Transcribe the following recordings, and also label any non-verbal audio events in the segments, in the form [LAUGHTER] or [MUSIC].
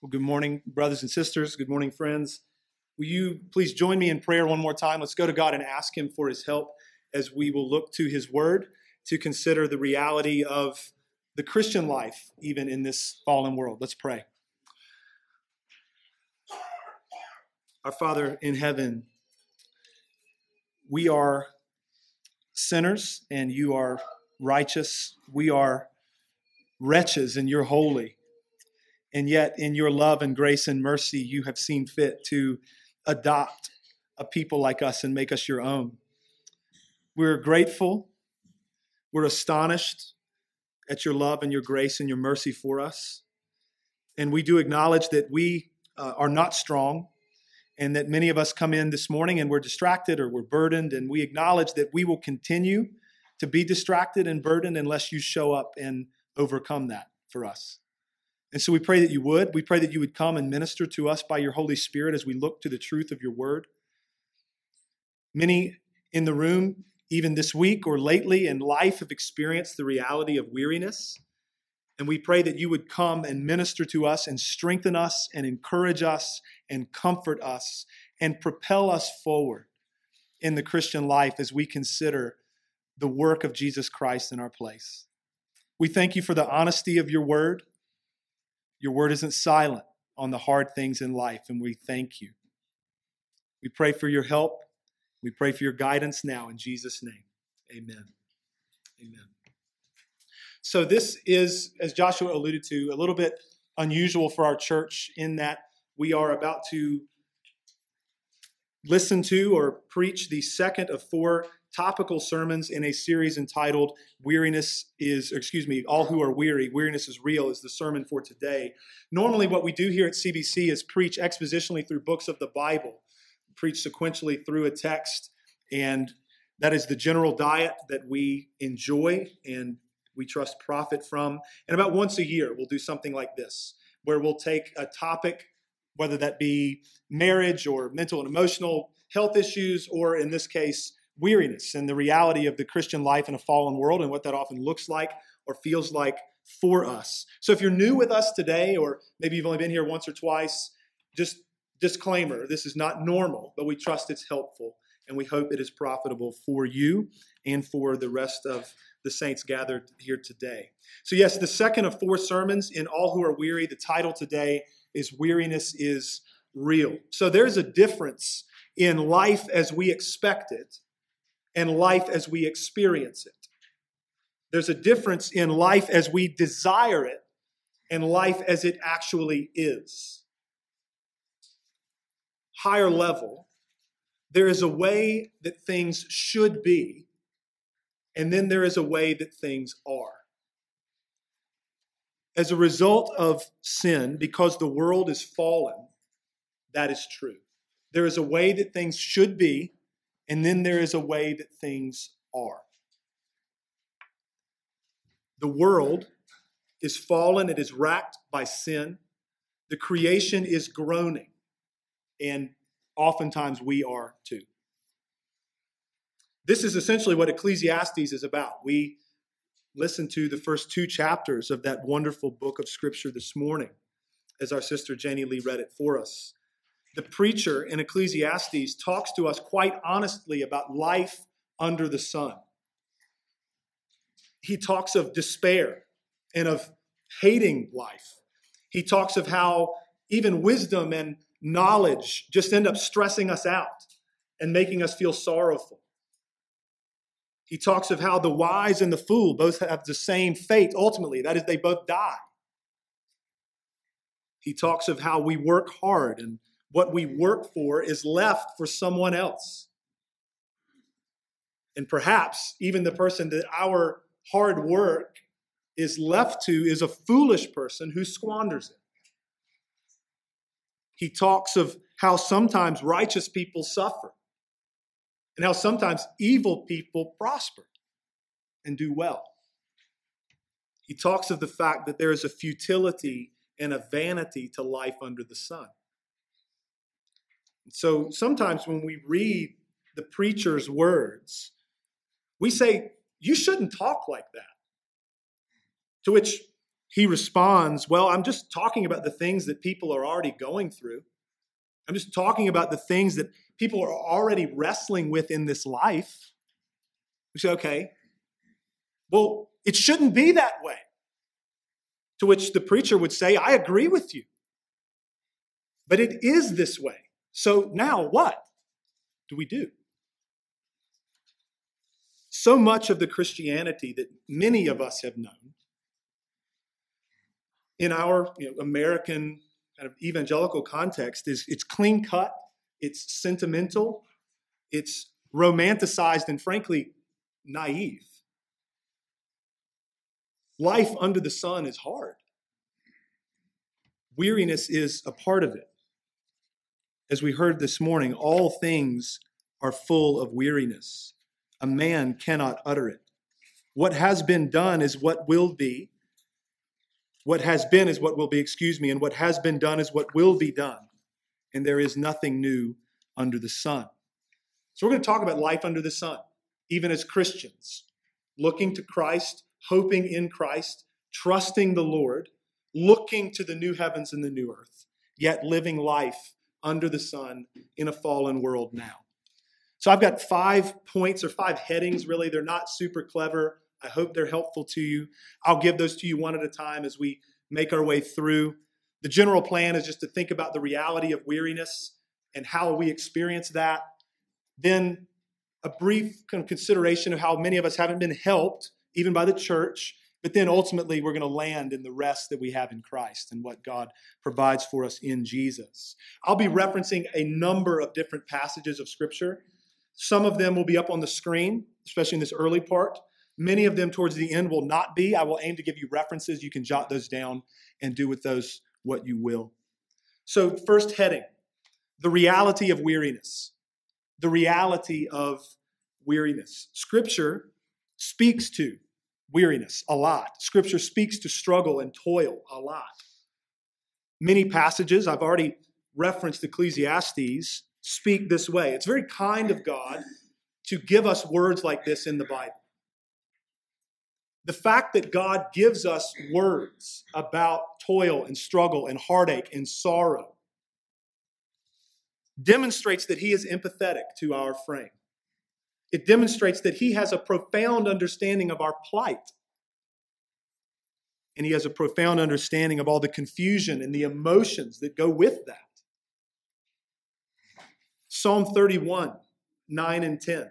Well, good morning, brothers and sisters. Good morning, friends. Will you please join me in prayer one more time? Let's go to God and ask Him for His help as we will look to His Word to consider the reality of the Christian life, even in this fallen world. Let's pray. Our Father in heaven, we are sinners and you are righteous. We are wretches and you're holy. And yet, in your love and grace and mercy, you have seen fit to adopt a people like us and make us your own. We're grateful. We're astonished at your love and your grace and your mercy for us. And we do acknowledge that we uh, are not strong and that many of us come in this morning and we're distracted or we're burdened. And we acknowledge that we will continue to be distracted and burdened unless you show up and overcome that for us. And so we pray that you would. We pray that you would come and minister to us by your Holy Spirit as we look to the truth of your word. Many in the room, even this week or lately in life, have experienced the reality of weariness. And we pray that you would come and minister to us and strengthen us and encourage us and comfort us and propel us forward in the Christian life as we consider the work of Jesus Christ in our place. We thank you for the honesty of your word. Your word isn't silent on the hard things in life, and we thank you. We pray for your help. We pray for your guidance now in Jesus' name. Amen. Amen. So, this is, as Joshua alluded to, a little bit unusual for our church in that we are about to listen to or preach the second of four topical sermons in a series entitled Weariness is, excuse me, All Who Are Weary, Weariness is Real is the sermon for today. Normally, what we do here at CBC is preach expositionally through books of the Bible, preach sequentially through a text, and that is the general diet that we enjoy and we trust profit from. And about once a year, we'll do something like this, where we'll take a topic, whether that be marriage or mental and emotional health issues, or in this case, weariness and the reality of the Christian life in a fallen world and what that often looks like or feels like for us. So if you're new with us today, or maybe you've only been here once or twice, just disclaimer this is not normal, but we trust it's helpful and we hope it is profitable for you and for the rest of the saints gathered here today. So, yes, the second of four sermons in All Who Are Weary, the title today is Weariness is Real. So, there's a difference in life as we expect it and life as we experience it. There's a difference in life as we desire it and life as it actually is. Higher level, there is a way that things should be, and then there is a way that things are. As a result of sin, because the world is fallen, that is true. There is a way that things should be, and then there is a way that things are. The world is fallen, it is racked by sin. The creation is groaning, and oftentimes we are too. This is essentially what Ecclesiastes is about. We listened to the first two chapters of that wonderful book of Scripture this morning as our sister Jenny Lee read it for us the preacher in Ecclesiastes talks to us quite honestly about life under the sun. He talks of despair and of hating life. He talks of how even wisdom and knowledge just end up stressing us out and making us feel sorrowful. He talks of how the wise and the fool both have the same fate ultimately, that is, they both die. He talks of how we work hard and what we work for is left for someone else. And perhaps even the person that our hard work is left to is a foolish person who squanders it. He talks of how sometimes righteous people suffer and how sometimes evil people prosper and do well. He talks of the fact that there is a futility and a vanity to life under the sun. So sometimes when we read the preacher's words, we say, You shouldn't talk like that. To which he responds, Well, I'm just talking about the things that people are already going through. I'm just talking about the things that people are already wrestling with in this life. We say, Okay, well, it shouldn't be that way. To which the preacher would say, I agree with you. But it is this way. So now what do we do? So much of the Christianity that many of us have known in our you know, American kind of evangelical context is it's clean cut, it's sentimental, it's romanticized, and frankly, naive. Life under the sun is hard. Weariness is a part of it. As we heard this morning, all things are full of weariness. A man cannot utter it. What has been done is what will be. What has been is what will be, excuse me, and what has been done is what will be done. And there is nothing new under the sun. So we're going to talk about life under the sun, even as Christians, looking to Christ, hoping in Christ, trusting the Lord, looking to the new heavens and the new earth, yet living life under the sun in a fallen world now. So I've got five points or five headings, really. They're not super clever. I hope they're helpful to you. I'll give those to you one at a time as we make our way through. The general plan is just to think about the reality of weariness and how we experience that. Then a brief consideration of how many of us haven't been helped, even by the church, but then ultimately, we're going to land in the rest that we have in Christ and what God provides for us in Jesus. I'll be referencing a number of different passages of Scripture. Some of them will be up on the screen, especially in this early part. Many of them towards the end will not be. I will aim to give you references. You can jot those down and do with those what you will. So, first heading the reality of weariness. The reality of weariness. Scripture speaks to weariness a lot. Scripture speaks to struggle and toil a lot. Many passages, I've already referenced Ecclesiastes, speak this way. It's very kind of God to give us words like this in the Bible. The fact that God gives us words about toil and struggle and heartache and sorrow demonstrates that He is empathetic to our frame. It demonstrates that he has a profound understanding of our plight. And he has a profound understanding of all the confusion and the emotions that go with that. Psalm 31, 9 and 10.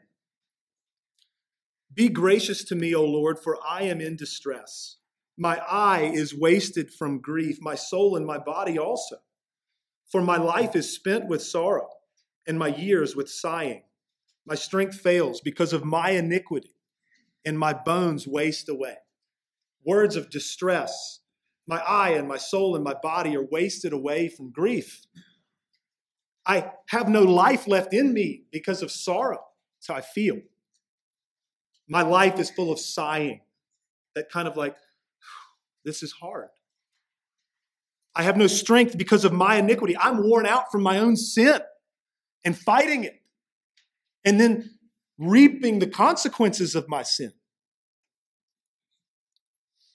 Be gracious to me, O Lord, for I am in distress. My eye is wasted from grief, my soul and my body also. For my life is spent with sorrow, and my years with sighing. My strength fails because of my iniquity, and my bones waste away. Words of distress. My eye and my soul and my body are wasted away from grief. I have no life left in me because of sorrow. That's how I feel. My life is full of sighing, that kind of like, [SIGHS] this is hard. I have no strength because of my iniquity. I'm worn out from my own sin and fighting it and then reaping the consequences of my sin.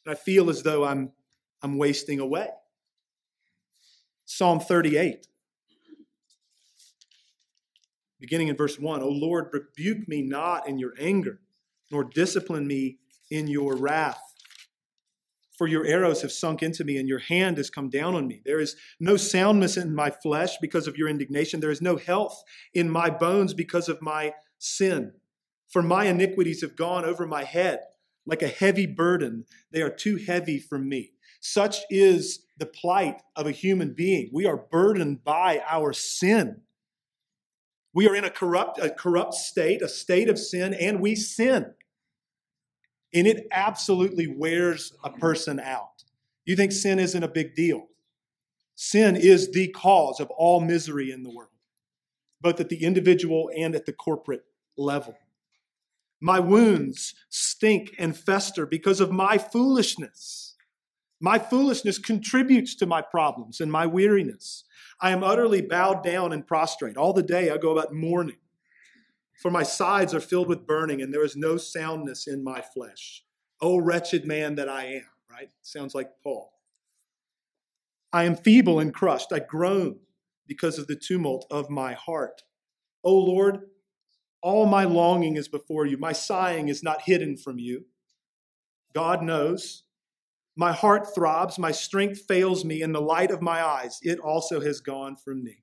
And I feel as though I'm, I'm wasting away. Psalm 38, beginning in verse 1 O Lord, rebuke me not in your anger, nor discipline me in your wrath. For your arrows have sunk into me, and your hand has come down on me. There is no soundness in my flesh because of your indignation. There is no health in my bones because of my sin. For my iniquities have gone over my head like a heavy burden. They are too heavy for me. Such is the plight of a human being. We are burdened by our sin. We are in a corrupt, a corrupt state, a state of sin, and we sin and it absolutely wears a person out. You think sin isn't a big deal? Sin is the cause of all misery in the world, both at the individual and at the corporate level. My wounds stink and fester because of my foolishness. My foolishness contributes to my problems and my weariness. I am utterly bowed down and prostrate. All the day I go about mourning for my sides are filled with burning, and there is no soundness in my flesh. O wretched man that I am, right? Sounds like Paul. I am feeble and crushed. I groan because of the tumult of my heart. O Lord, all my longing is before you. My sighing is not hidden from you. God knows. My heart throbs. My strength fails me. In the light of my eyes, it also has gone from me.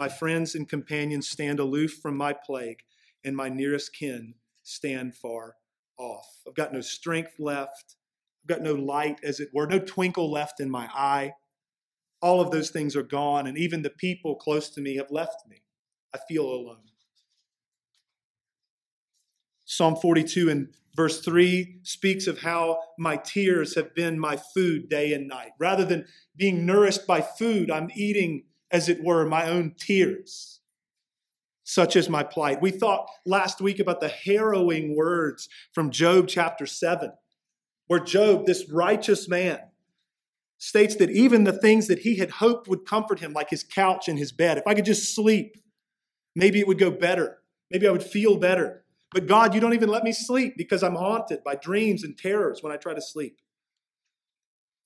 My friends and companions stand aloof from my plague, and my nearest kin stand far off. I've got no strength left. I've got no light, as it were, no twinkle left in my eye. All of those things are gone, and even the people close to me have left me. I feel alone. Psalm 42 and verse 3 speaks of how my tears have been my food day and night. Rather than being nourished by food, I'm eating, as it were, my own tears. Such is my plight. We thought last week about the harrowing words from Job chapter 7, where Job, this righteous man, states that even the things that he had hoped would comfort him, like his couch and his bed, if I could just sleep, maybe it would go better. Maybe I would feel better. But God, you don't even let me sleep because I'm haunted by dreams and terrors when I try to sleep.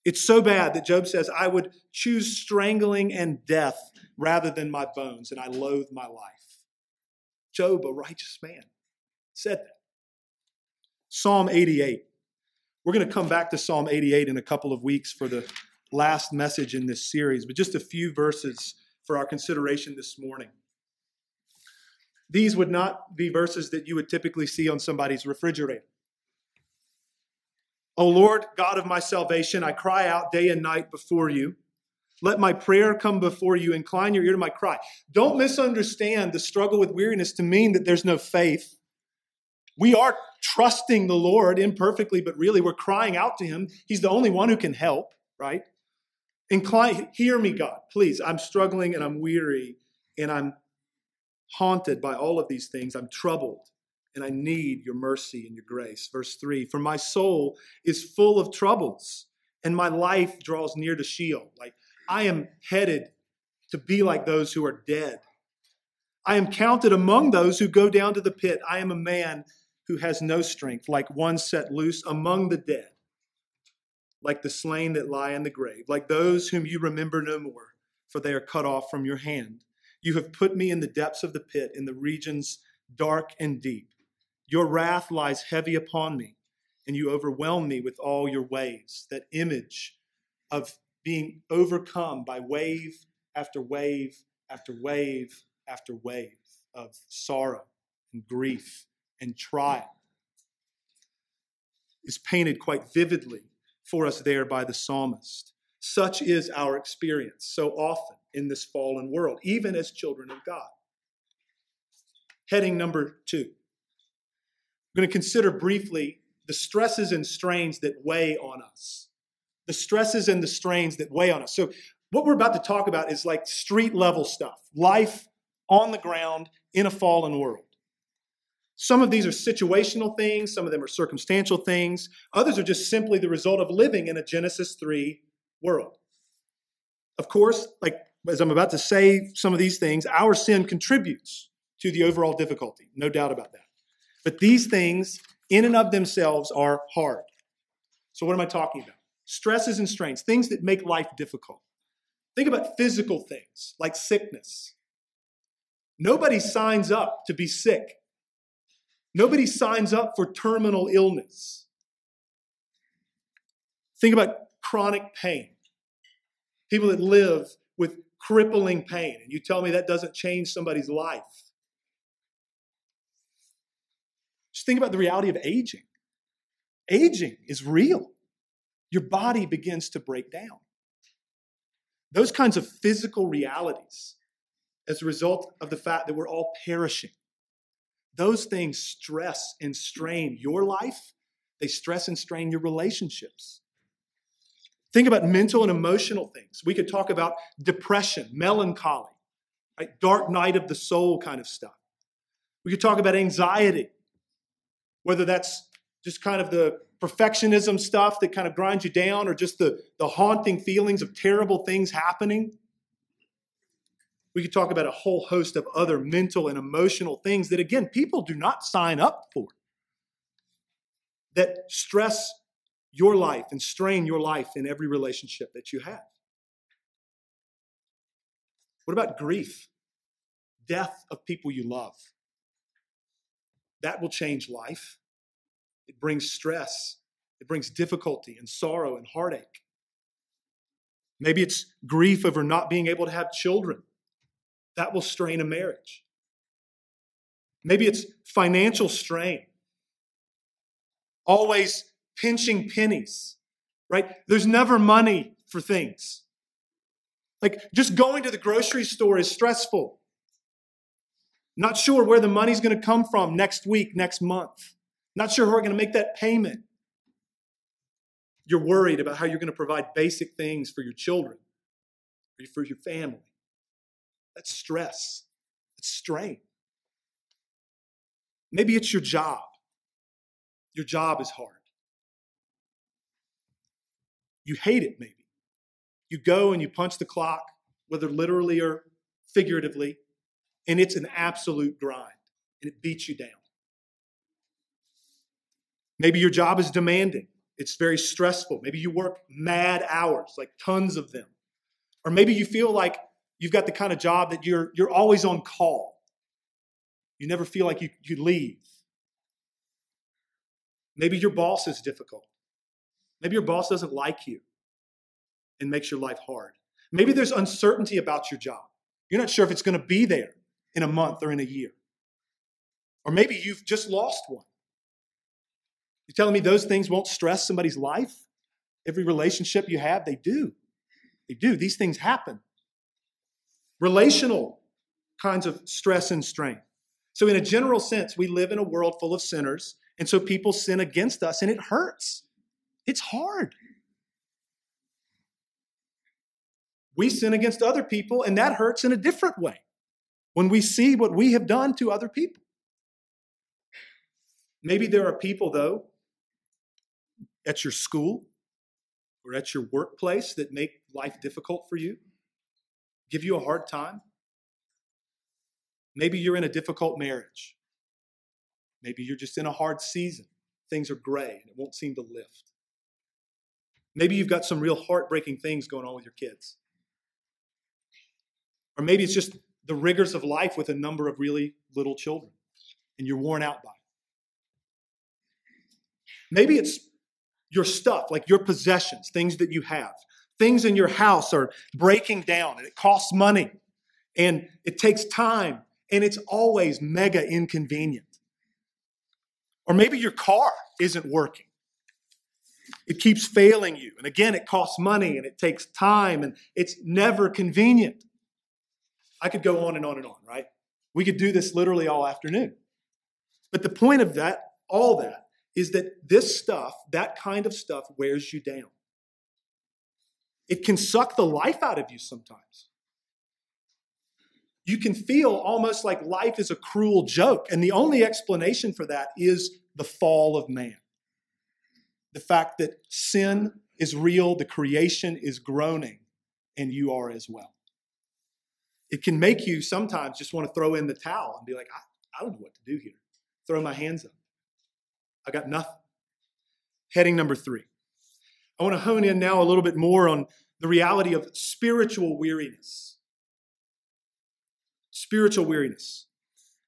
It's so bad that Job says, I would choose strangling and death rather than my bones, and I loathe my life. Job, a righteous man, said that. Psalm 88. We're going to come back to Psalm 88 in a couple of weeks for the last message in this series, but just a few verses for our consideration this morning. These would not be verses that you would typically see on somebody's refrigerator. O Lord, God of my salvation, I cry out day and night before you. Let my prayer come before you. Incline your ear to my cry. Don't misunderstand the struggle with weariness to mean that there's no faith. We are trusting the Lord imperfectly, but really we're crying out to Him. He's the only one who can help, right? Incline, hear me, God, please. I'm struggling and I'm weary and I'm haunted by all of these things. I'm troubled and I need your mercy and your grace. Verse 3 For my soul is full of troubles and my life draws near to Sheol. Like I am headed to be like those who are dead. I am counted among those who go down to the pit. I am a man who has no strength, like one set loose among the dead, like the slain that lie in the grave, like those whom you remember no more, for they are cut off from your hand. You have put me in the depths of the pit, in the regions dark and deep. Your wrath lies heavy upon me, and you overwhelm me with all your waves. That image of being overcome by wave after wave after wave after wave of sorrow and grief and trial is painted quite vividly for us there by the psalmist. Such is our experience so often in this fallen world, even as children of God. Heading number two. I'm going to consider briefly the stresses and strains that weigh on us. The stresses and the strains that weigh on us. So, what we're about to talk about is like street level stuff, life on the ground in a fallen world. Some of these are situational things, some of them are circumstantial things, others are just simply the result of living in a Genesis 3 world. Of course, like as I'm about to say some of these things, our sin contributes to the overall difficulty, no doubt about that. But these things, in and of themselves, are hard. So, what am I talking about? Stresses and strains, things that make life difficult. Think about physical things like sickness. Nobody signs up to be sick. Nobody signs up for terminal illness. Think about chronic pain people that live with crippling pain, and you tell me that doesn't change somebody's life. Just think about the reality of aging. Aging is real. Your body begins to break down. Those kinds of physical realities, as a result of the fact that we're all perishing, those things stress and strain your life. They stress and strain your relationships. Think about mental and emotional things. We could talk about depression, melancholy, right? dark night of the soul kind of stuff. We could talk about anxiety, whether that's just kind of the perfectionism stuff that kind of grinds you down or just the, the haunting feelings of terrible things happening. We could talk about a whole host of other mental and emotional things that, again, people do not sign up for, that stress your life and strain your life in every relationship that you have? What about grief? Death of people you love. That will change life. It brings stress, it brings difficulty and sorrow and heartache. Maybe it's grief over not being able to have children. That will strain a marriage. Maybe it's financial strain. Always pinching pennies, right? There's never money for things. Like just going to the grocery store is stressful. Not sure where the money's going to come from next week, next month. Not sure how we're going to make that payment. You're worried about how you're going to provide basic things for your children, or for your family. That's stress. That's strain. Maybe it's your job. Your job is hard. You hate it, maybe. You go and you punch the clock, whether literally or figuratively, and it's an absolute grind, and it beats you down. Maybe your job is demanding. It's very stressful. Maybe you work mad hours, like tons of them. Or maybe you feel like you've got the kind of job that you're, you're always on call. You never feel like you, you leave. Maybe your boss is difficult. Maybe your boss doesn't like you and makes your life hard. Maybe there's uncertainty about your job. You're not sure if it's going to be there in a month or in a year. Or maybe you've just lost one. You're telling me those things won't stress somebody's life? Every relationship you have, they do. They do. These things happen. Relational kinds of stress and strain. So, in a general sense, we live in a world full of sinners, and so people sin against us, and it hurts. It's hard. We sin against other people, and that hurts in a different way when we see what we have done to other people. Maybe there are people, though, at your school or at your workplace that make life difficult for you, give you a hard time. Maybe you're in a difficult marriage. Maybe you're just in a hard season. Things are gray and it won't seem to lift. Maybe you've got some real heartbreaking things going on with your kids. Or maybe it's just the rigors of life with a number of really little children and you're worn out by it. Maybe it's your stuff, like your possessions, things that you have. Things in your house are breaking down and it costs money and it takes time and it's always mega inconvenient. Or maybe your car isn't working. It keeps failing you. And again, it costs money and it takes time and it's never convenient. I could go on and on and on, right? We could do this literally all afternoon. But the point of that, all that, is that this stuff, that kind of stuff, wears you down. It can suck the life out of you sometimes. You can feel almost like life is a cruel joke. And the only explanation for that is the fall of man. The fact that sin is real, the creation is groaning, and you are as well. It can make you sometimes just want to throw in the towel and be like, I, I don't know what to do here. Throw my hands up. I got nothing. Heading number three. I want to hone in now a little bit more on the reality of spiritual weariness. Spiritual weariness.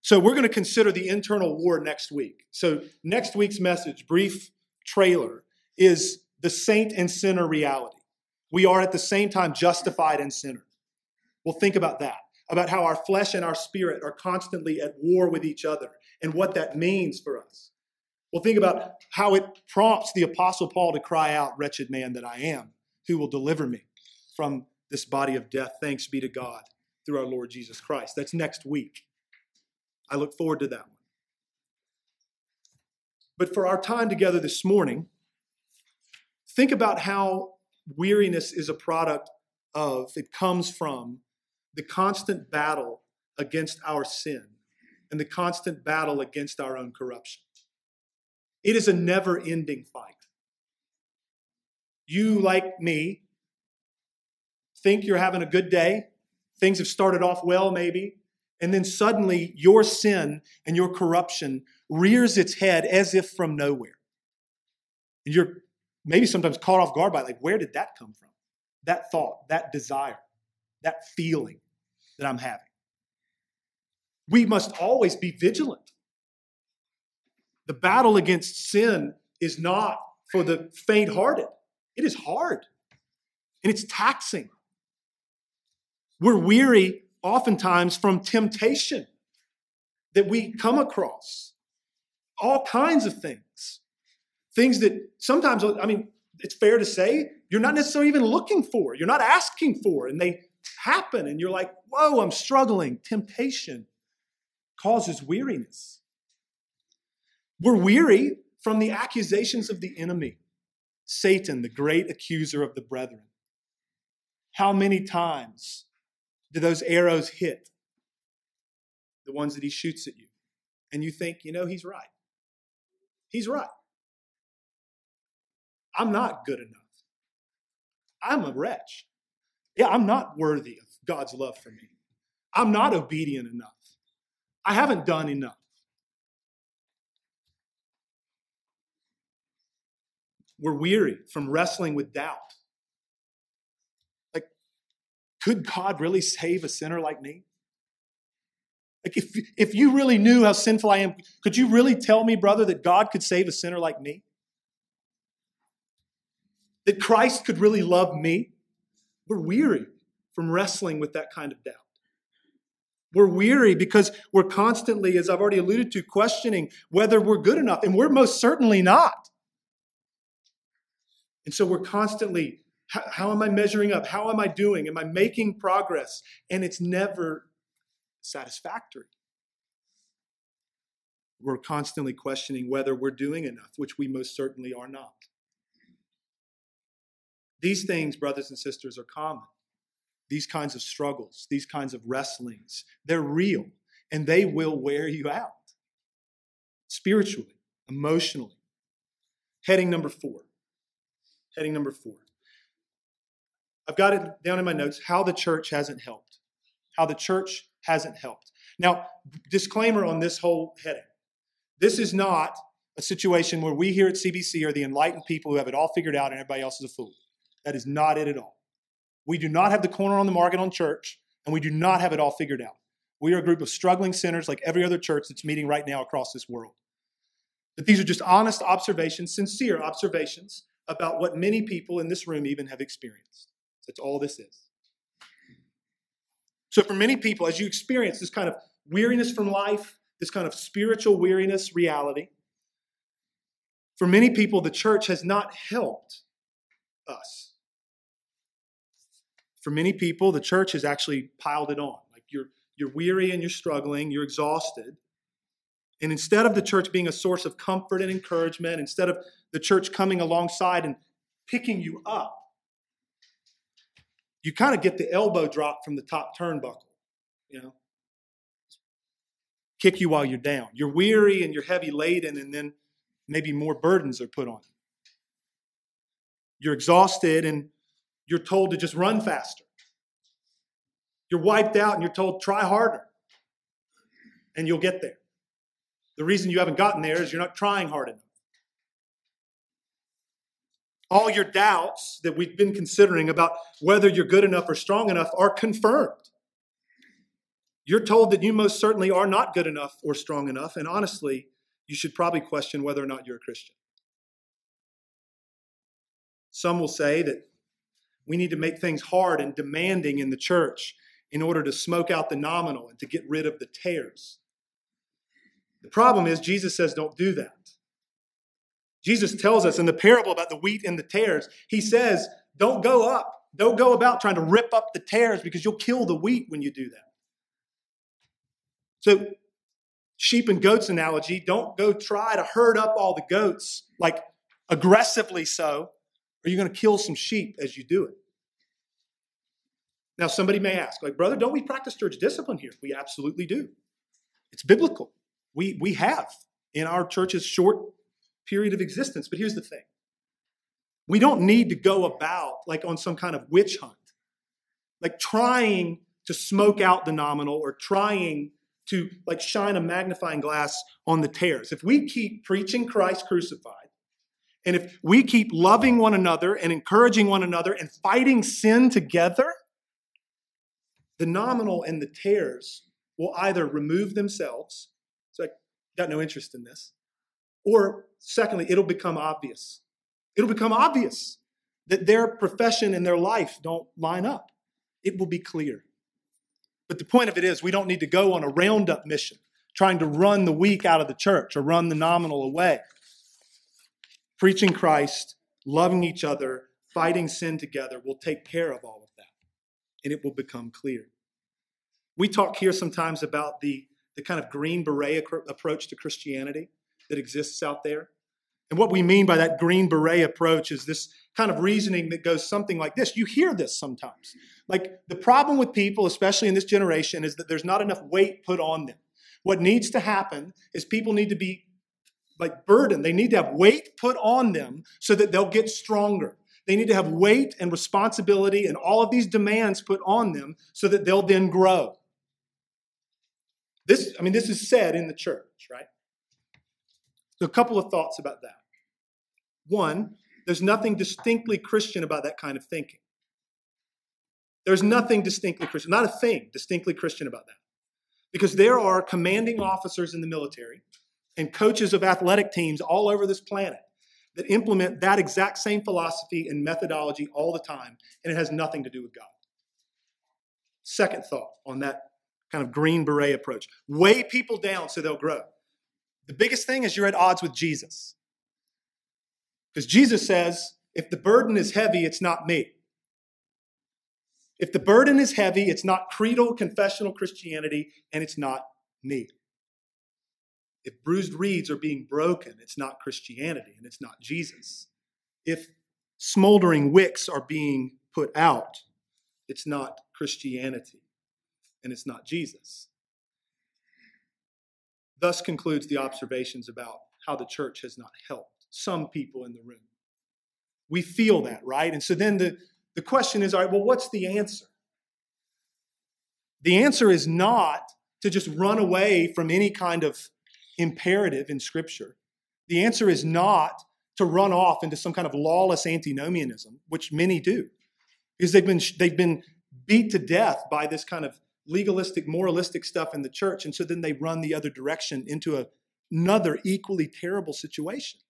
So, we're going to consider the internal war next week. So, next week's message, brief trailer, is the saint and sinner reality. We are at the same time justified and sinner. Well, think about that, about how our flesh and our spirit are constantly at war with each other and what that means for us. Well, think about how it prompts the Apostle Paul to cry out, Wretched man that I am, who will deliver me from this body of death? Thanks be to God through our Lord Jesus Christ. That's next week. I look forward to that one. But for our time together this morning, think about how weariness is a product of, it comes from the constant battle against our sin and the constant battle against our own corruption. It is a never ending fight. You, like me, think you're having a good day. Things have started off well, maybe. And then suddenly your sin and your corruption rears its head as if from nowhere. And you're maybe sometimes caught off guard by like, where did that come from? That thought, that desire, that feeling that I'm having. We must always be vigilant. The battle against sin is not for the faint hearted, it is hard and it's taxing. We're weary oftentimes from temptation that we come across, all kinds of things. Things that sometimes, I mean, it's fair to say, you're not necessarily even looking for, you're not asking for, and they happen, and you're like, whoa, I'm struggling. Temptation causes weariness. We're weary from the accusations of the enemy, Satan, the great accuser of the brethren. How many times do those arrows hit? The ones that he shoots at you. And you think, you know, he's right. He's right. I'm not good enough. I'm a wretch. Yeah, I'm not worthy of God's love for me. I'm not obedient enough. I haven't done enough. We're weary from wrestling with doubt. Like, could God really save a sinner like me? Like, if, if you really knew how sinful I am, could you really tell me, brother, that God could save a sinner like me? That Christ could really love me? We're weary from wrestling with that kind of doubt. We're weary because we're constantly, as I've already alluded to, questioning whether we're good enough, and we're most certainly not. And so we're constantly, how, am I measuring up? How am I doing? Am I making progress? And it's never satisfactory. We're constantly questioning whether we're doing enough, which we most certainly are not. These things, brothers and sisters, are common. These kinds of struggles, these kinds of wrestlings, they're real and they will wear you out spiritually, emotionally. Heading number four Heading number four. I've got it down in my notes how the church hasn't helped. How the church hasn't helped. Now, disclaimer on this whole heading this is not a situation where we here at CBC are the enlightened people who have it all figured out and everybody else is a fool. That is not it at all. We do not have the corner on the market on church, and we do not have it all figured out. We are a group of struggling sinners like every other church that's meeting right now across this world. But these are just honest observations, sincere observations about what many people in this room even have experienced. That's all this is. So, for many people, as you experience this kind of weariness from life, this kind of spiritual weariness reality, for many people, the church has not helped us. For many people, the church has actually piled it on. Like you're, you're weary and you're struggling, you're exhausted. And instead of the church being a source of comfort and encouragement, instead of the church coming alongside and picking you up, you kind of get the elbow drop from the top turnbuckle, you know. Kick you while you're down. You're weary and you're heavy laden, and then maybe more burdens are put on you. You're exhausted and you're told to just run faster. You're wiped out and you're told, try harder, and you'll get there. The reason you haven't gotten there is you're not trying hard enough. All your doubts that we've been considering about whether you're good enough or strong enough are confirmed. You're told that you most certainly are not good enough or strong enough, and honestly, you should probably question whether or not you're a Christian. Some will say that we need to make things hard and demanding in the church in order to smoke out the nominal and to get rid of the tares. The problem is, Jesus says, don't do that. Jesus tells us in the parable about the wheat and the tares, he says, don't go up. Don't go about trying to rip up the tares because you'll kill the wheat when you do that. So, sheep and goats analogy, don't go try to herd up all the goats, like aggressively so, or you're going to kill some sheep as you do it. Now, somebody may ask, like, brother, don't we practice church discipline here? We absolutely do. It's biblical. We, we have in our church's short period of existence. But here's the thing we don't need to go about like on some kind of witch hunt, like trying to smoke out the nominal or trying to like shine a magnifying glass on the tares. If we keep preaching Christ crucified And if we keep loving one another and encouraging one another and fighting sin together, the nominal and the tares will either remove themselves, so I got no interest in this, or secondly, it'll become obvious. It'll become obvious that their profession and their life don't line up. It will be clear. But the point of it is, we don't need to go on a roundup mission trying to run the weak out of the church or run the nominal away. Preaching Christ, loving each other, fighting sin together will take care of all of that, and it will become clear. We talk here sometimes about the, the kind of green beret approach to Christianity that exists out there. And what we mean by that green beret approach is this kind of reasoning that goes something like this. You hear this sometimes. Like the problem with people, especially in this generation, is that there's not enough weight put on them. What needs to happen is people need to be like burden. They need to have weight put on them so that they'll get stronger. They need to have weight and responsibility and all of these demands put on them so that they'll then grow. This, I mean, this is said in the church, right? So, a couple of thoughts about that. One, there's nothing distinctly Christian about that kind of thinking. There's nothing distinctly Christian, not a thing distinctly Christian about that. Because there are commanding officers in the military and coaches of athletic teams all over this planet that implement that exact same philosophy and methodology all the time, and it has nothing to do with God. Second thought on that kind of green beret approach weigh people down so they'll grow. The biggest thing is you're at odds with Jesus. Because Jesus says, if the burden is heavy, it's not me. If the burden is heavy, it's not creedal confessional Christianity, and it's not me. If bruised reeds are being broken, it's not Christianity and it's not Jesus. If smoldering wicks are being put out, it's not Christianity and it's not Jesus. Thus concludes the observations about how the church has not helped some people in the room. We feel that, right? And so then the, the question is all right, well, what's the answer? The answer is not to just run away from any kind of imperative in Scripture. The answer is not to run off into some kind of lawless antinomianism, which many do, because they've been, they've been beat to death by this kind of legalistic, moralistic stuff in the church. And so then they run the other direction into a, another equally terrible situation.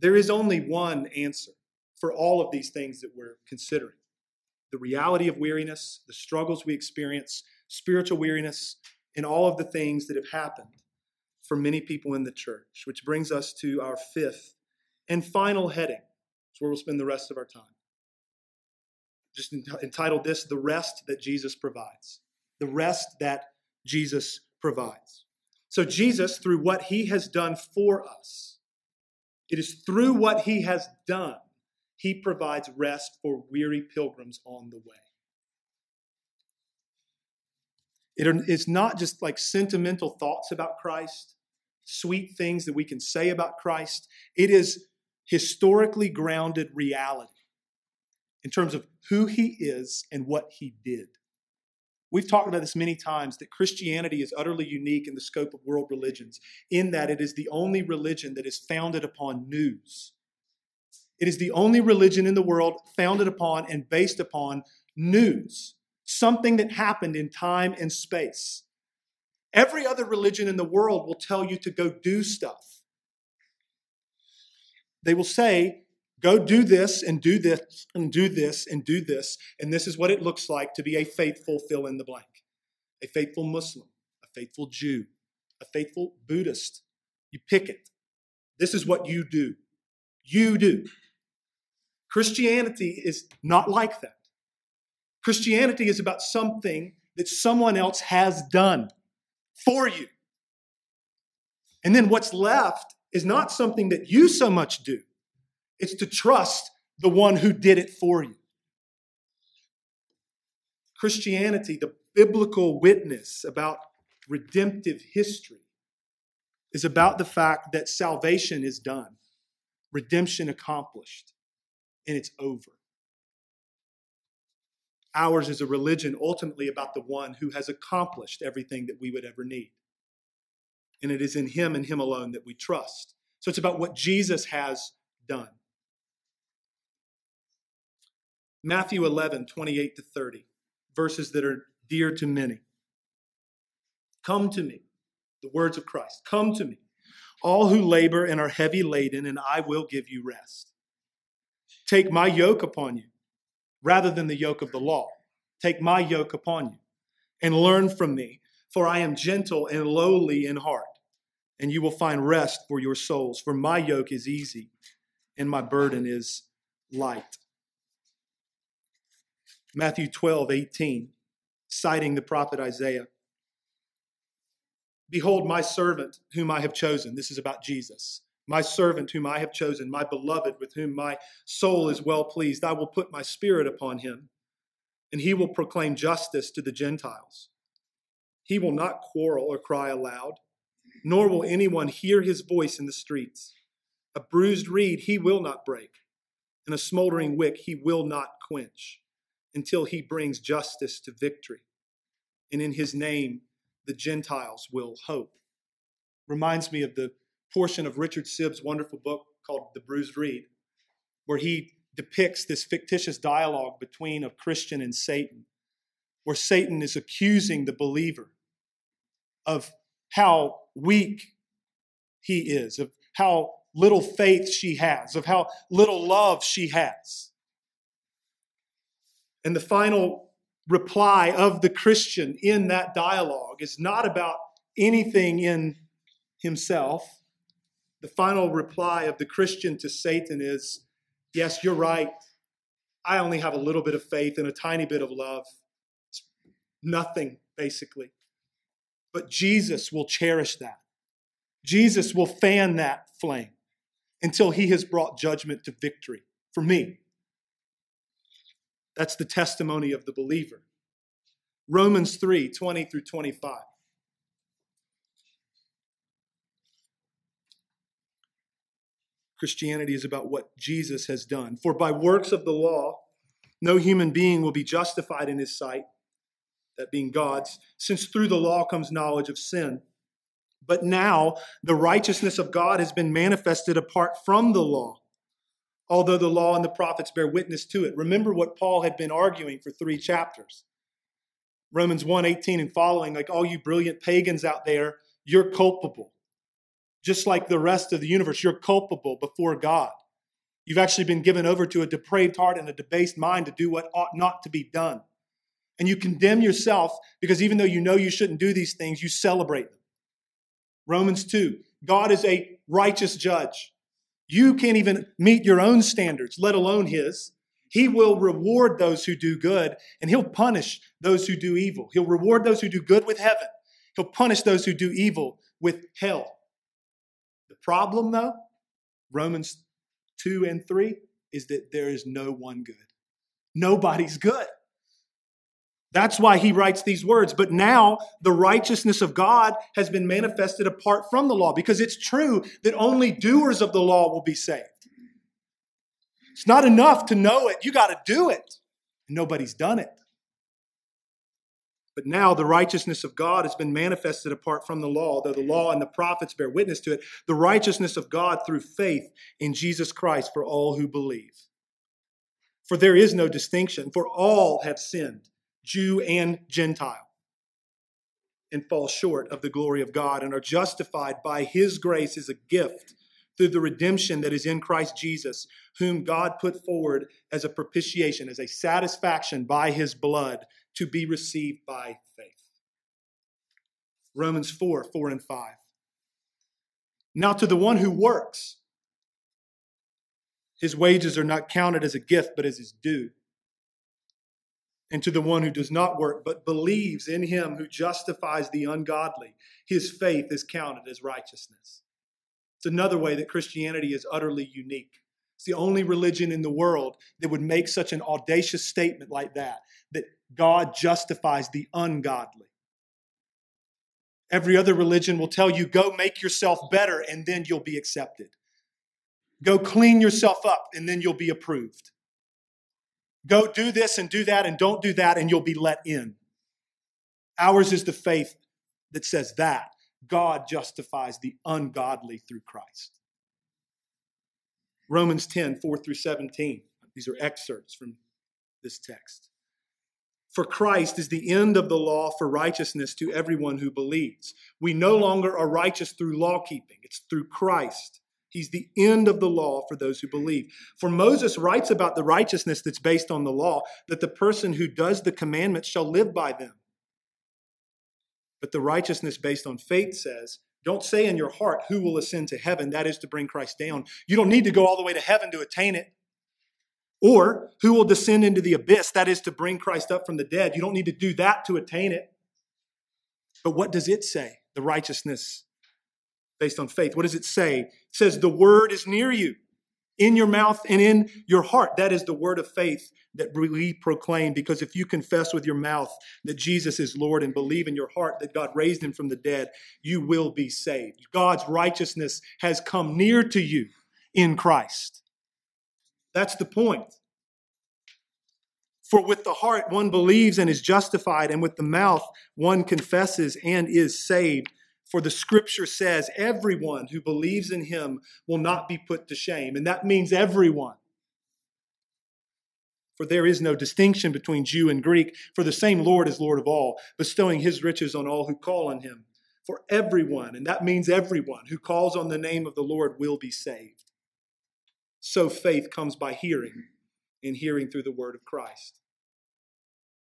There is only one answer for all of these things that we're considering the reality of weariness, the struggles we experience, spiritual weariness, and all of the things that have happened for many people in the church, which brings us to our fifth and final heading. It's where we'll spend the rest of our time. Just entitled this, The Rest That Jesus Provides. The rest that Jesus provides. So, Jesus, through what he has done for us, it is through what he has done, he provides rest for weary pilgrims on the way. It is not just like sentimental thoughts about Christ, sweet things that we can say about Christ. It is historically grounded reality in terms of who he is and what he did. We've talked about this many times that Christianity is utterly unique in the scope of world religions, in that it is the only religion that is founded upon news. It is the only religion in the world founded upon and based upon news something that happened in time and space. Every other religion in the world will tell you to go do stuff. They will say, go do this and do this and do this and do this. And this is what it looks like to be a faithful fill in the blank a faithful Muslim, a faithful Jew, a faithful Buddhist. You pick it. This is what you do. You do. Christianity is not like that. Christianity is about something that someone else has done for you. And then what's left is not something that you so much do, it's to trust the one who did it for you. Christianity, the biblical witness about redemptive history, is about the fact that salvation is done, redemption accomplished, and it's over. Ours is a religion ultimately about the one who has accomplished everything that we would ever need. And it is in him and him alone that we trust. So it's about what Jesus has done. Matthew 11, 28 to 30, verses that are dear to many. Come to me, the words of Christ. Come to me, all who labor and are heavy laden, and I will give you rest. Take my yoke upon you, rather than the yoke of the law. Take my yoke upon you, and learn from me, for I am gentle and lowly in heart, and you will find rest for your souls. For my yoke is easy, and my burden is light. Matthew 12, 18, citing the prophet Isaiah. Behold, my servant whom I have chosen. This is about Jesus. My servant whom I have chosen, my beloved with whom my soul is well pleased. I will put my spirit upon him, and he will proclaim justice to the Gentiles. He will not quarrel or cry aloud, nor will anyone hear his voice in the streets. A bruised reed he will not break, and a smoldering wick he will not quench, until he brings justice to victory. And in his name, the Gentiles will hope. Reminds me of the portion of Richard Sibbes' wonderful book called The Bruised Reed, where he depicts this fictitious dialogue between a Christian and Satan, where Satan is accusing the believer of how weak he is, of how little faith she has, of how little love she has. And the final reply of the Christian in that dialogue is not about anything in himself. The final reply of the Christian to Satan is Yes, you're right. I only have a little bit of faith and a tiny bit of love. It's nothing, basically. But Jesus will cherish that. Jesus will fan that flame until he has brought judgment to victory for me. That's the testimony of the believer. Romans 3 20 through 25. Christianity is about what Jesus has done. For by works of the law, no human being will be justified in his sight, that being God's, since through the law comes knowledge of sin. But now the righteousness of God has been manifested apart from the law although the law and the prophets bear witness to it. Remember what Paul had been arguing for three chapters. Romans 1 18 and following, like all you brilliant pagans out there, you're culpable. Just like the rest of the universe, you're culpable before God. You've actually been given over to a depraved heart and a debased mind to do what ought not to be done. And you condemn yourself because even though you know you shouldn't do these things, you celebrate them. Romans 2 God is a righteous judge. You can't even meet your own standards, let alone his. He will reward those who do good, and he'll punish those who do evil. He'll reward those who do good with heaven. He'll punish those who do evil with hell. Problem, though, Romans 2 and 3, is that there is no one good. Nobody's good. That's why he writes these words. But now the righteousness of God has been manifested apart from the law because it's true that only doers of the law will be saved. It's not enough to know it, you got to do it. Nobody's done it. But now the righteousness of God has been manifested apart from the law, though the law and the prophets bear witness to it. The righteousness of God through faith in Jesus Christ for all who believe. For there is no distinction, for all have sinned Jew and Gentile, and fall short of the glory of God and are justified by his grace as a gift through the redemption that is in Christ Jesus, whom God put forward as a propitiation, as a satisfaction by his blood to be received by faith. Romans 4 4 and 5. Now, to the one who works, his wages are not counted as a gift, but as his due and to the one who does not work, but believes in him who justifies the ungodly, his faith is counted as righteousness. It's another way that Christianity is utterly unique. It's the only religion in the world that would make such an audacious statement like that, that God justifies the ungodly. Every other religion will tell you, go make yourself better and then you'll be accepted. Go clean yourself up and then you'll be approved. Go do this and do that and don't do that and you'll be let in. Ours is the faith that says that God justifies the ungodly through Christ. Romans 10, 4 through 17. These are excerpts from this text. For Christ is the end of the law for righteousness to everyone who believes. We no longer are righteous through law keeping, it's through Christ. He's the end of the law for those who believe. For Moses writes about the righteousness that's based on the law, that the person who does the commandments shall live by them. But the righteousness based on faith says, don't say in your heart, who will ascend to heaven? That is to bring Christ down. You don't need to go all the way to heaven to attain it. Or who will descend into the abyss? That is to bring Christ up from the dead. You don't need to do that to attain it. But what does it say? The righteousness based on faith. What does it say? It says, The word is near you, in your mouth and in your heart. That is the word of faith that we proclaim. Because if you confess with your mouth that Jesus is Lord and believe in your heart that God raised him from the dead, you will be saved. God's righteousness has come near to you in Christ. That's the point. For with the heart one believes and is justified, and with the mouth one confesses and is saved. For the scripture says, everyone who believes in him will not be put to shame. And that means everyone. For there is no distinction between Jew and Greek, for the same Lord is Lord of all, bestowing his riches on all who call on him. For everyone, and that means everyone who calls on the name of the Lord will be saved. So faith comes by hearing, and hearing through the word of Christ.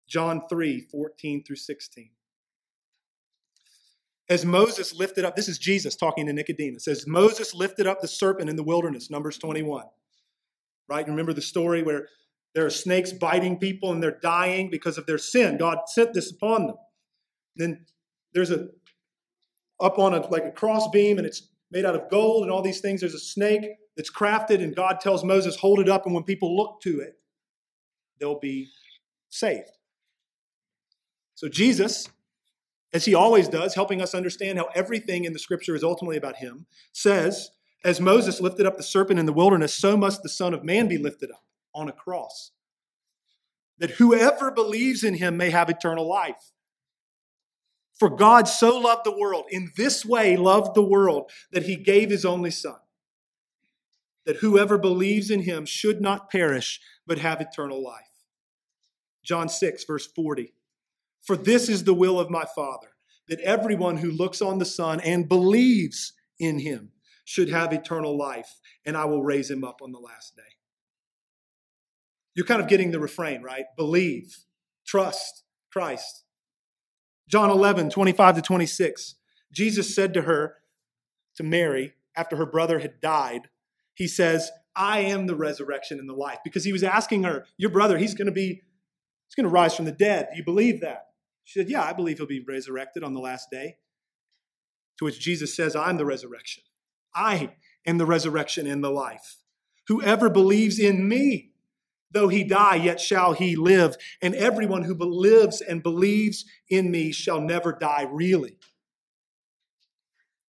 John 3 14 through 16. As Moses lifted up, this is Jesus talking to Nicodemus, as Moses lifted up the serpent in the wilderness, Numbers 21. Right? Remember the story where there are snakes biting people and they're dying because of their sin. God sent this upon them. Then there's a up on a like a cross beam and it's made out of gold and all these things. There's a snake that's crafted, and God tells Moses, hold it up, and when people look to it, they'll be saved. So Jesus, as he always does, helping us understand how everything in the scripture is ultimately about him, says, As Moses lifted up the serpent in the wilderness, so must the Son of Man be lifted up on a cross, that whoever believes in him may have eternal life. For God so loved the world, in this way loved the world, that he gave his only Son that whoever believes in him should not perish, but have eternal life. John 6, verse 40. For this is the will of my Father, that everyone who looks on the Son and believes in him should have eternal life, and I will raise him up on the last day. You're kind of getting the refrain, right? Believe, trust Christ. John 11, 25 to 26. Jesus said to her, to Mary, after her brother had died, he says, I am the resurrection and the life. Because he was asking her, Your brother, he's going to be, he's going to rise from the dead. Do you believe that? She said, Yeah, I believe he'll be resurrected on the last day. To which Jesus says, I'm the resurrection. I am the resurrection and the life. Whoever believes in me, though he die, yet shall he live. And everyone who lives and believes in me shall never die, really.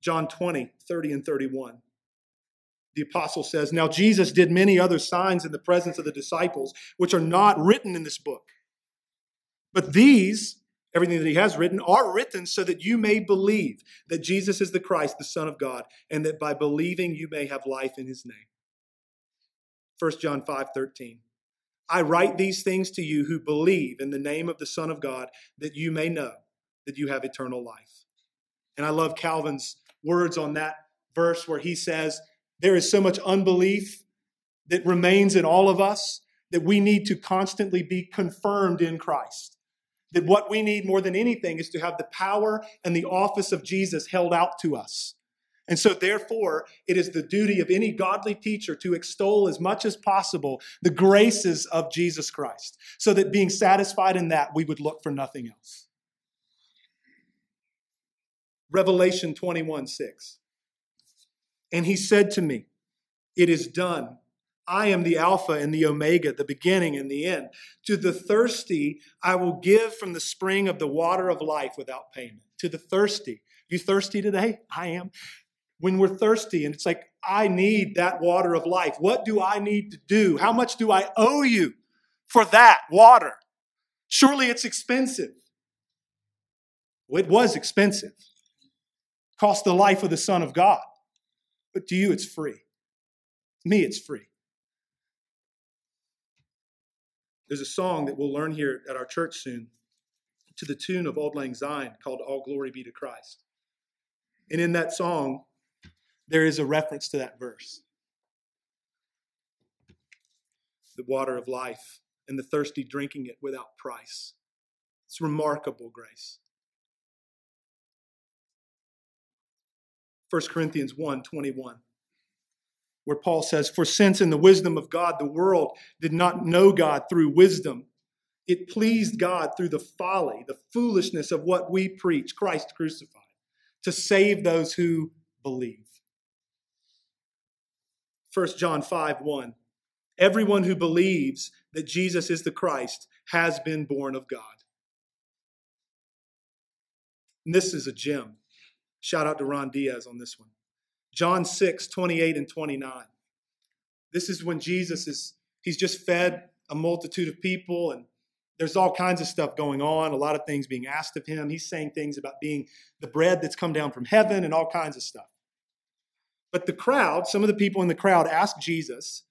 John 20, 30 and 31 the apostle says, Now Jesus did many other signs in the presence of the disciples, which are not written in this book. But these, everything that he has written, are written so that you may believe that Jesus is the Christ, the Son of God, and that by believing you may have life in his name. 1 John 5 13. I write these things to you who believe in the name of the Son of God, that you may know that you have eternal life. And I love Calvin's words on that verse where he says, there is so much unbelief that remains in all of us that we need to constantly be confirmed in Christ. That what we need more than anything is to have the power and the office of Jesus held out to us. And so, therefore, it is the duty of any godly teacher to extol as much as possible the graces of Jesus Christ, so that being satisfied in that, we would look for nothing else. Revelation 21 6. And he said to me, It is done. I am the Alpha and the Omega, the beginning and the end. To the thirsty, I will give from the spring of the water of life without payment. To the thirsty. You thirsty today? I am. When we're thirsty, and it's like, I need that water of life. What do I need to do? How much do I owe you for that water? Surely it's expensive. It was expensive. Cost the life of the Son of God. But to you, it's free. To Me, it's free. There's a song that we'll learn here at our church soon to the tune of Auld Lang Syne called All Glory Be to Christ. And in that song, there is a reference to that verse the water of life and the thirsty drinking it without price. It's remarkable grace. 1 Corinthians 1 21, where Paul says, For since in the wisdom of God the world did not know God through wisdom, it pleased God through the folly, the foolishness of what we preach, Christ crucified, to save those who believe. 1 John 5 1. Everyone who believes that Jesus is the Christ has been born of God. And this is a gem. Shout out to Ron Diaz on this one. John 6, 28 and 29. This is when Jesus is, he's just fed a multitude of people and there's all kinds of stuff going on, a lot of things being asked of him. He's saying things about being the bread that's come down from heaven and all kinds of stuff. But the crowd, some of the people in the crowd ask Jesus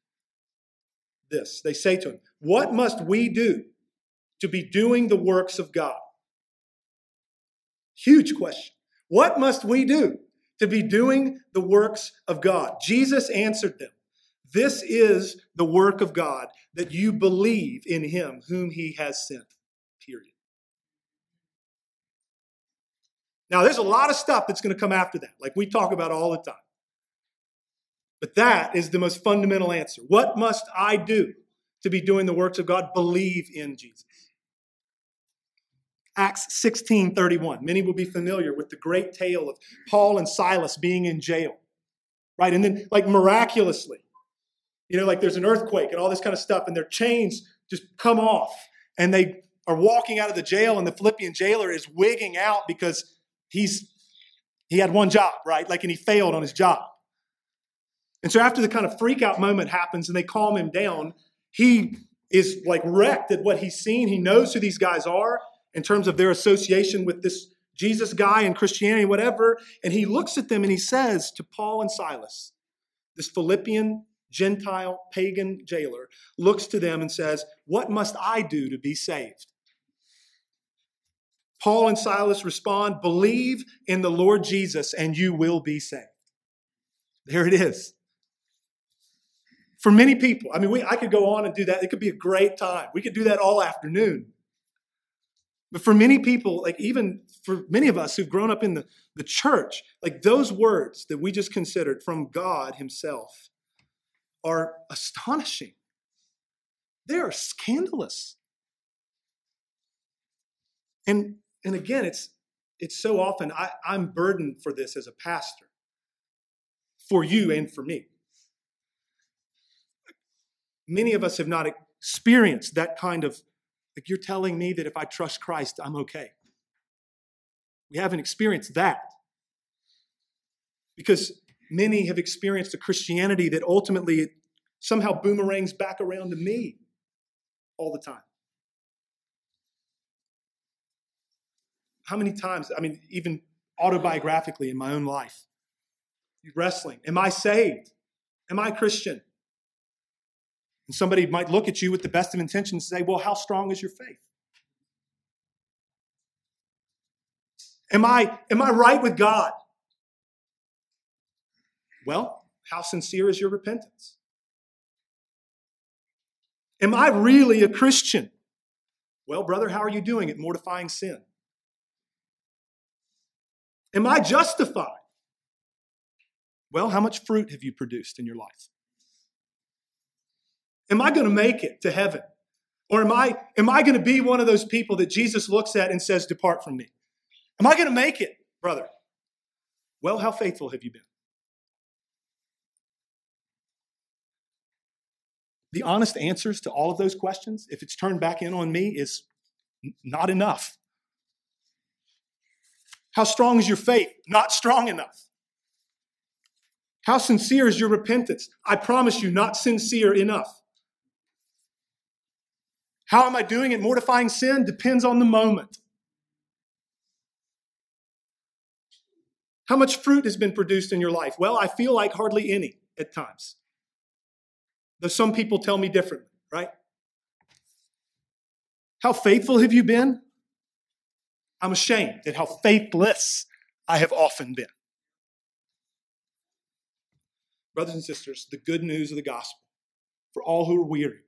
this. They say to him, What must we do to be doing the works of God? Huge question. What must we do to be doing the works of God? Jesus answered them This is the work of God, that you believe in him whom he has sent. Period. Now, there's a lot of stuff that's going to come after that, like we talk about all the time. But that is the most fundamental answer. What must I do to be doing the works of God? Believe in Jesus. Acts 16 31. Many will be familiar with the great tale of Paul and Silas being in jail, right? And then, like, miraculously, you know, like there's an earthquake and all this kind of stuff, and their chains just come off, and they are walking out of the jail, and the Philippian jailer is wigging out because he's he had one job, right? Like, and he failed on his job. And so, after the kind of freak out moment happens and they calm him down, he is like wrecked at what he's seen. He knows who these guys are in terms of their association with this Jesus guy and Christianity, whatever. And he looks at them and he says to Paul and Silas, this Philippian Gentile pagan jailer, looks to them and says, What must I do to be saved? Paul and Silas respond, Believe in the Lord Jesus and you will be saved. There it is. For many people, I mean, we, I could go on and do that. It could be a great time. We could do that all afternoon. But for many people, like even for many of us who've grown up in the, the church, like those words that we just considered from God Himself are astonishing. They are scandalous. And, and again, it's, it's so often I, I'm burdened for this as a pastor, for you and for me. Many of us have not experienced that kind of, like you're telling me that if I trust Christ, I'm okay. We haven't experienced that. Because many have experienced a Christianity that ultimately somehow boomerangs back around to me all the time. How many times, I mean, even autobiographically in my own life, wrestling. Am I saved? Am I Christian? And somebody might look at you with the best of intentions and say, Well, how strong is your faith? Am I, am I right with God? Well, how sincere is your repentance? Am I really a Christian? Well, brother, how are you doing at mortifying sin? Am I justified? Well, how much fruit have you produced in your life? Am I going to make it to heaven? Or am I, am I going to be one of those people that Jesus looks at and says, Depart from me? Am I going to make it, brother? Well, how faithful have you been? The honest answers to all of those questions, if it's turned back in on me, is not enough. How strong is your faith? Not strong enough. How sincere is your repentance? I promise you, not sincere enough. How am I doing at mortifying sin? Depends on the moment. How much fruit has been produced in your life? Well, I feel like hardly any at times. Though some people tell me differently, right? How faithful have you been? I'm ashamed at how faithless I have often been. Brothers and sisters, the good news of the gospel for all who are weary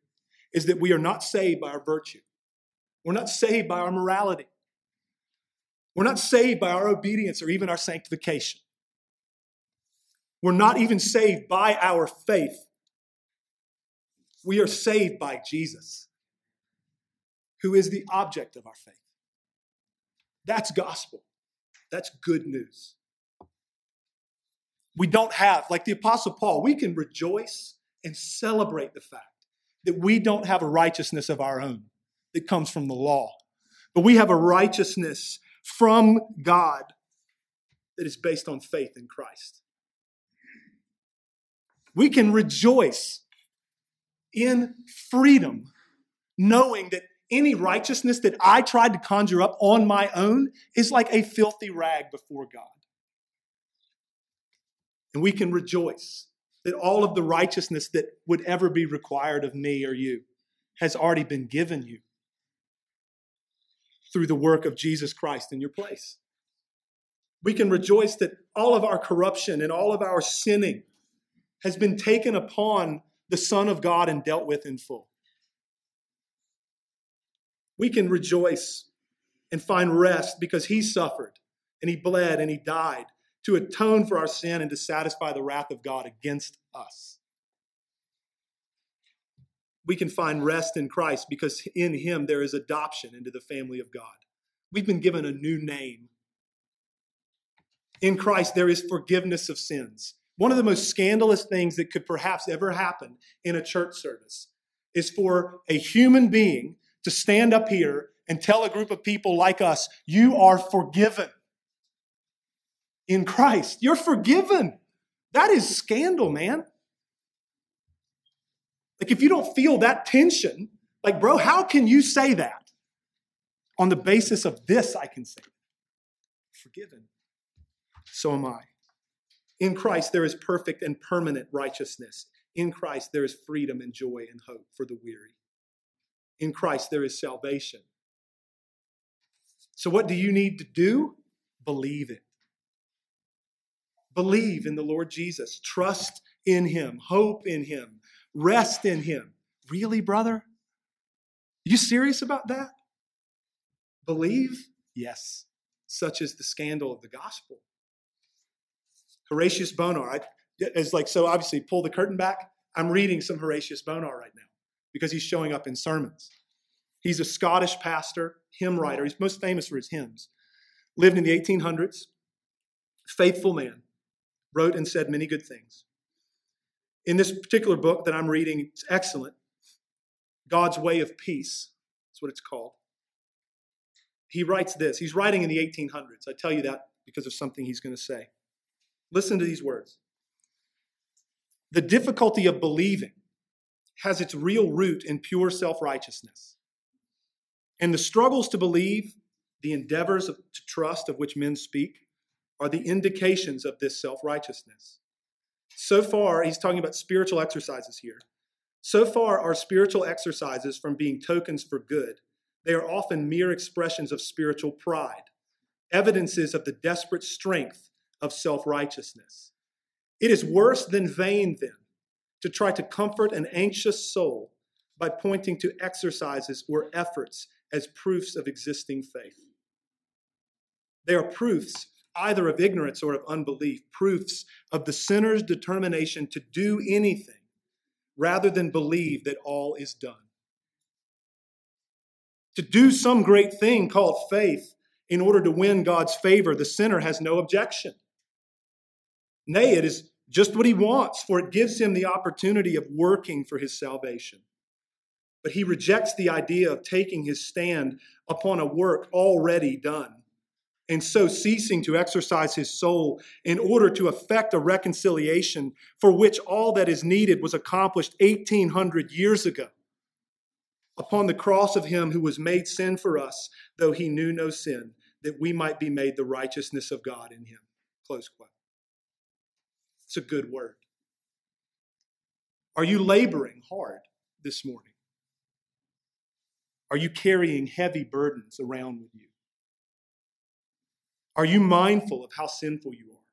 is that we are not saved by our virtue. We're not saved by our morality. We're not saved by our obedience or even our sanctification. We're not even saved by our faith. We are saved by Jesus, who is the object of our faith. That's gospel. That's good news. We don't have, like the Apostle Paul, we can rejoice and celebrate the fact that we don't have a righteousness of our own that comes from the law, but we have a righteousness from God that is based on faith in Christ. We can rejoice in freedom, knowing that any righteousness that I tried to conjure up on my own is like a filthy rag before God. And we can rejoice that all of the righteousness that would ever be required of me or you has already been given you through the work of Jesus Christ in your place. We can rejoice that all of our corruption and all of our sinning has been taken upon the Son of God and dealt with in full. We can rejoice and find rest because He suffered and He bled and He died to atone for our sin and to satisfy the wrath of God against us. We can find rest in Christ because in Him there is adoption into the family of God. We've been given a new name. In Christ, there is forgiveness of sins. One of the most scandalous things that could perhaps ever happen in a church service is for a human being to stand up here and tell a group of people like us, You are forgiven in Christ. You're forgiven. That is scandal, man. Like, if you don't feel that tension, like, bro, how can you say that? On the basis of this, I can say, forgiven. So am I. In Christ, there is perfect and permanent righteousness. In Christ, there is freedom and joy and hope for the weary. In Christ, there is salvation. So, what do you need to do? Believe it. Believe in the Lord Jesus. Trust in Him. Hope in Him. Rest in Him. Really, brother? Are you serious about that? Believe? Yes. Such is the scandal of the gospel. Horatius Bonar, is like, so obviously, pull the curtain back. I'm reading some Horatius Bonar right now because he's showing up in sermons. He's a Scottish pastor, hymn writer. He's most famous for his hymns. Lived in the 1800s, faithful man wrote and said many good things. In this particular book that I'm reading, it's excellent. God's Way of Peace, that's what it's called. He writes this. He's writing in the 1800s. I tell you that because of something he's going to say. Listen to these words. The difficulty of believing has its real root in pure self righteousness. And the struggles to believe, the endeavors of, to trust of which men speak, are the indications of this self righteousness. So far, he's talking about spiritual exercises here. So far, our spiritual exercises from being tokens for good, they are often mere expressions of spiritual pride, evidences of the desperate strength of self righteousness. It is worse than vain, then, to try to comfort an anxious soul by pointing to exercises or efforts as proofs of existing faith. They are proofs either of ignorance or of unbelief, proofs of the sinner's determination to do anything rather than believe that all is done. To do some great thing called faith in order to win God's favor, the sinner has no objection. Nay, it is just what he wants, for it gives him the opportunity of working for his salvation. But he rejects the idea of taking his stand upon a work already done and so ceasing to exercise his soul in order to effect a reconciliation for which all that is needed was accomplished 1800 years ago upon the cross of him who was made sin for us, though he knew no sin, that we might be made the righteousness of God in him. Close quote. It's a good word. Are you laboring hard this morning? Are you carrying heavy burdens around with you? Are you mindful of how sinful you are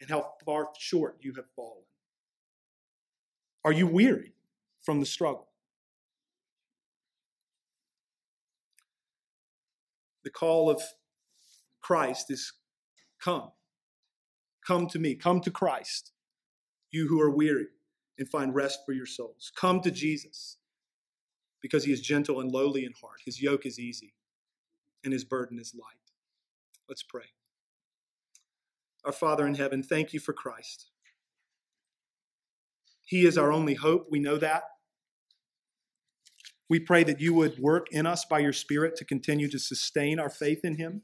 and how far short you have fallen? Are you weary from the struggle? The call of Christ is come. Come to me. Come to Christ, you who are weary, and find rest for your souls. Come to Jesus because he is gentle and lowly in heart. His yoke is easy and his burden is light. Let's pray. Our Father in heaven, thank you for Christ. He is our only hope. We know that. We pray that you would work in us by your Spirit to continue to sustain our faith in him.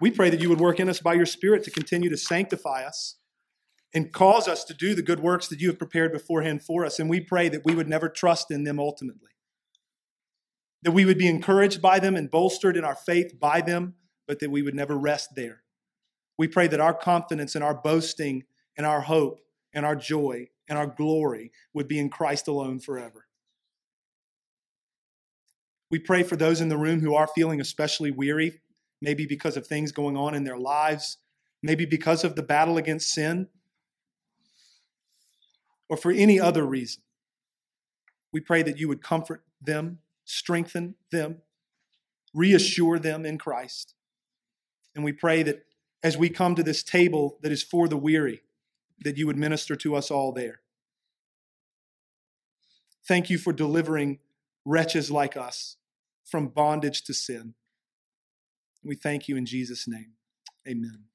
We pray that you would work in us by your Spirit to continue to sanctify us and cause us to do the good works that you have prepared beforehand for us. And we pray that we would never trust in them ultimately, that we would be encouraged by them and bolstered in our faith by them, but that we would never rest there. We pray that our confidence and our boasting and our hope and our joy and our glory would be in Christ alone forever. We pray for those in the room who are feeling especially weary maybe because of things going on in their lives, maybe because of the battle against sin, or for any other reason. We pray that you would comfort them, strengthen them, reassure them in Christ. And we pray that as we come to this table that is for the weary, that you would minister to us all there. Thank you for delivering wretches like us from bondage to sin. We thank you in Jesus' name. Amen.